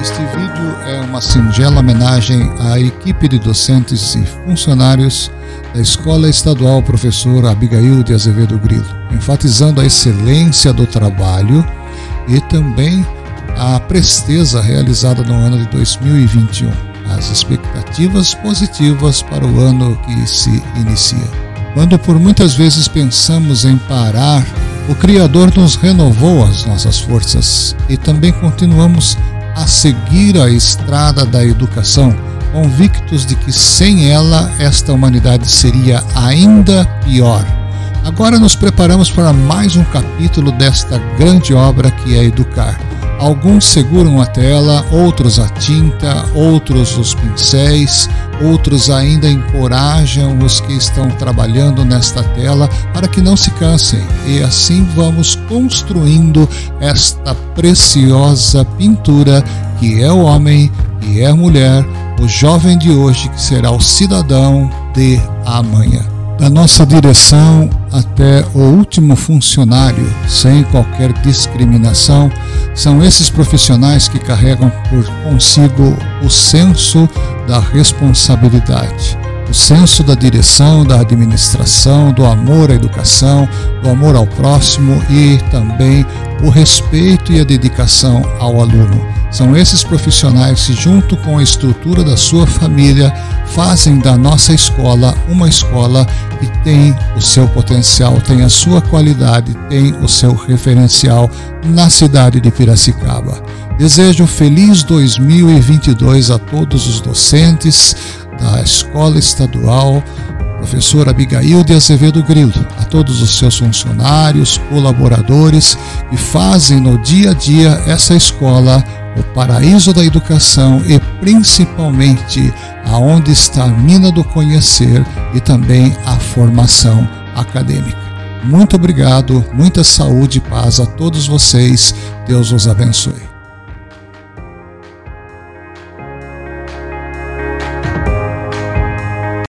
Este vídeo é uma singela homenagem à equipe de docentes e funcionários da Escola Estadual Professor Abigail de Azevedo Grilo, enfatizando a excelência do trabalho e também a presteza realizada no ano de 2021, as expectativas positivas para o ano que se inicia. Quando por muitas vezes pensamos em parar, o Criador nos renovou as nossas forças e também continuamos a seguir a estrada da educação, convictos de que sem ela esta humanidade seria ainda pior. Agora nos preparamos para mais um capítulo desta grande obra que é educar. Alguns seguram a tela, outros a tinta, outros os pincéis, outros ainda encorajam os que estão trabalhando nesta tela para que não se cansem. E assim vamos construindo esta preciosa pintura que é o homem e é a mulher, o jovem de hoje que será o cidadão de amanhã da nossa direção até o último funcionário, sem qualquer discriminação, são esses profissionais que carregam por consigo o senso da responsabilidade, o senso da direção, da administração, do amor à educação, do amor ao próximo e também o respeito e a dedicação ao aluno são esses profissionais que, junto com a estrutura da sua família, fazem da nossa escola uma escola que tem o seu potencial, tem a sua qualidade, tem o seu referencial na cidade de Piracicaba. Desejo feliz 2022 a todos os docentes da Escola Estadual professor Abigail de Azevedo Grilo, a todos os seus funcionários, colaboradores que fazem no dia a dia essa escola o paraíso da educação e principalmente aonde está a mina do conhecer e também a formação acadêmica. Muito obrigado, muita saúde e paz a todos vocês. Deus os abençoe.